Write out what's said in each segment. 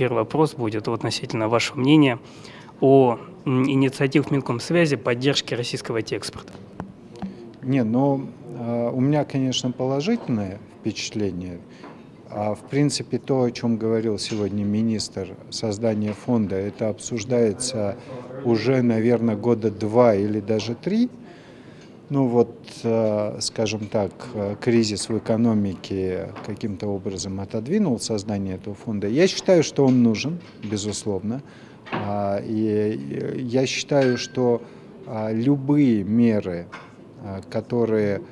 первый вопрос будет относительно вашего мнения о инициативах Минкомсвязи поддержки российского IT-экспорта. Не, ну, э, у меня, конечно, положительное впечатление. А в принципе, то, о чем говорил сегодня министр, создание фонда, это обсуждается уже, наверное, года два или даже три. Ну вот, э, скажем так, э, кризис в экономике каким-то образом отодвинул создание этого фонда. Я считаю, что он нужен, безусловно. А, и я считаю, что а, любые меры, а, которые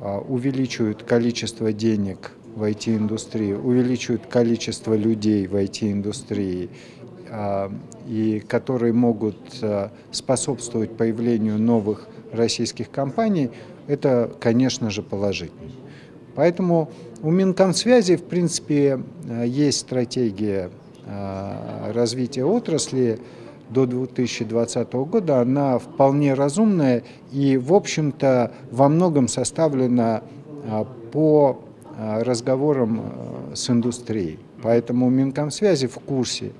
увеличивают количество денег в IT-индустрии, увеличивают количество людей в IT-индустрии и которые могут способствовать появлению новых российских компаний, это, конечно же, положительно. Поэтому у Минкомсвязи, в принципе, э, есть стратегия э, развития отрасли до 2020 года. Она вполне разумная и, в общем-то, во многом составлена э, по разговорам с индустрией. Поэтому Минкомсвязи в курсе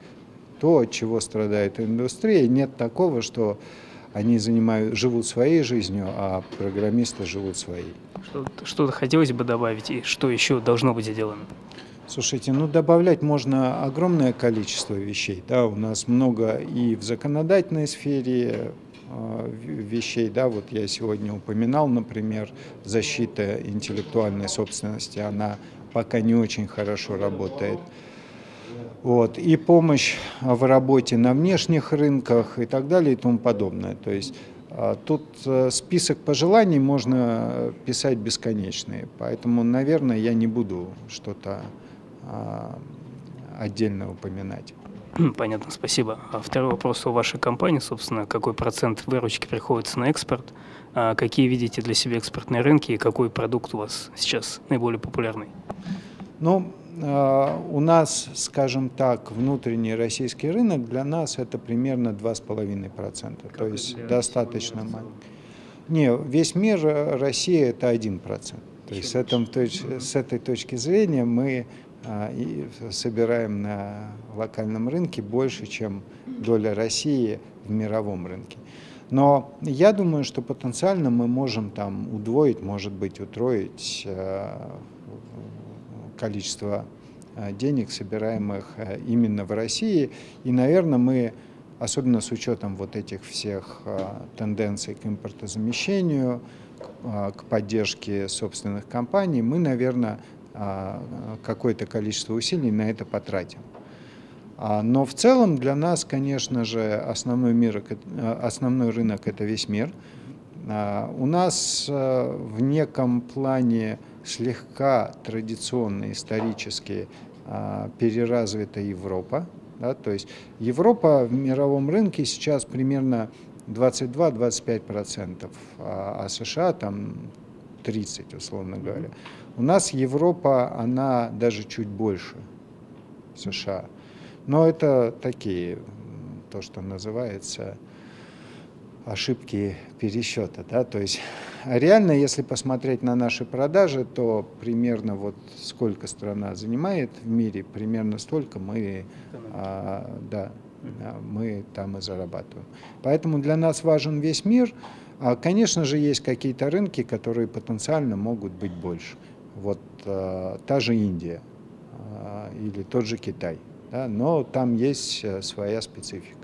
то, от чего страдает индустрия. Нет такого, что они занимают, живут своей жизнью, а программисты живут своей. Что-то хотелось бы добавить, и что еще должно быть сделано? Слушайте, ну добавлять можно огромное количество вещей. Да, у нас много и в законодательной сфере э, вещей. Да, вот я сегодня упоминал, например, защита интеллектуальной собственности. Она пока не очень хорошо работает вот, и помощь в работе на внешних рынках и так далее и тому подобное. То есть а, тут э, список пожеланий можно писать бесконечный, поэтому, наверное, я не буду что-то а, отдельно упоминать. Понятно, спасибо. А второй вопрос о вашей компании, собственно, какой процент выручки приходится на экспорт, какие видите для себя экспортные рынки и какой продукт у вас сейчас наиболее популярный? Ну, а, у нас, скажем так, внутренний российский рынок для нас это примерно 2,5%, то есть достаточно маленький. Не, весь мир, э, Россия это 1%. То есть с, этом, с этой точки зрения мы а, собираем на локальном рынке больше, чем доля России в мировом рынке. Но я думаю, что потенциально мы можем там удвоить, может быть, утроить э, количество э, денег, собираемых э, именно в России. И, наверное, мы, особенно с учетом вот этих всех э, тенденций к импортозамещению, к поддержке собственных компаний, мы, наверное, какое-то количество усилий на это потратим. А, но в целом для нас, конечно же, основной, мир, основной рынок – это весь мир. У нас в неком плане слегка традиционно, исторически а, переразвита Европа. Да, то есть Европа в мировом рынке сейчас примерно 22-25%, а, а США там 30, условно говоря. У нас Европа, она даже чуть больше США. Но это такие, то, что называется, ошибки пересчета. Да? То есть реально, если посмотреть на наши продажи, то примерно вот сколько страна занимает в мире, примерно столько мы, а, да, мы там и зарабатываем. Поэтому для нас важен весь мир. А, конечно же, есть какие-то рынки, которые потенциально могут быть больше. Вот а, та же Индия а, или тот же Китай. Да? Но там есть э, своя специфика.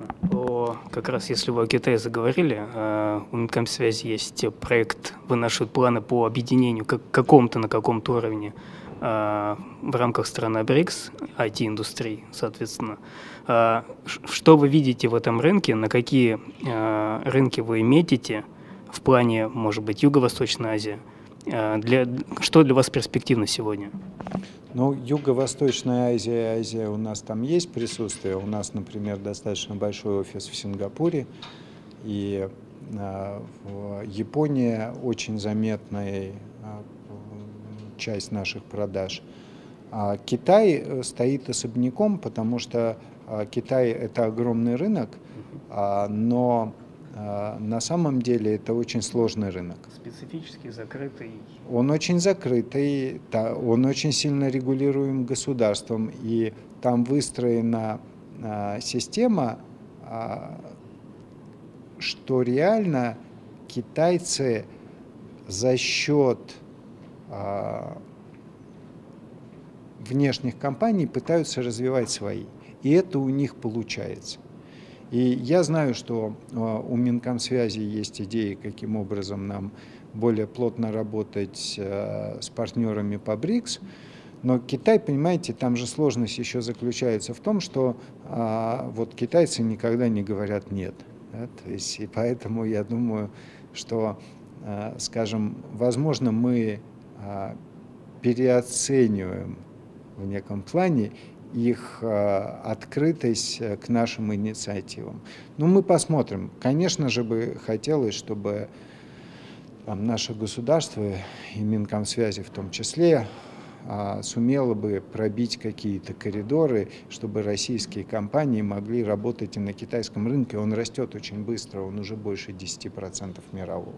Понятно. О, как раз если вы о Китае заговорили, э, у Минкомсвязи есть проект, вынашивают планы по объединению как, каком-то на каком-то уровне э, в рамках страны БРИКС, IT-индустрии, соответственно. Э, что вы видите в этом рынке, на какие рынки вы метите в плане, может быть, Юго-Восточной Азии? Для, что для вас перспективно сегодня? Ну, Юго-Восточная Азия, Азия у нас там есть присутствие. У нас, например, достаточно большой офис в Сингапуре. И э, в Япония очень заметная э, часть наших продаж. А Китай э, стоит особняком, потому что э, Китай – это огромный рынок, э, но а, на самом деле это очень сложный рынок. Специфический, закрытый. Он очень закрытый, он очень сильно регулируем государством, и там выстроена а, система, а, что реально китайцы за счет внешних компаний пытаются развивать свои. И это у них получается. И я знаю, что а, у Минкомсвязи есть идеи, каким образом нам более плотно работать а, с партнерами по БРИКС. Но Китай, понимаете, там же сложность еще заключается в том, что а, вот китайцы никогда не говорят нет. Да? То есть, и поэтому я думаю, что, а, скажем, возможно, мы переоцениваем в неком плане их э, открытость к нашим инициативам. Ну, мы посмотрим. Конечно же, бы хотелось, чтобы там, наше государство и Минкомсвязи в том числе а, сумело бы пробить какие-то коридоры, чтобы российские компании могли работать и на китайском рынке. Он растет очень быстро, он уже больше 10% мирового.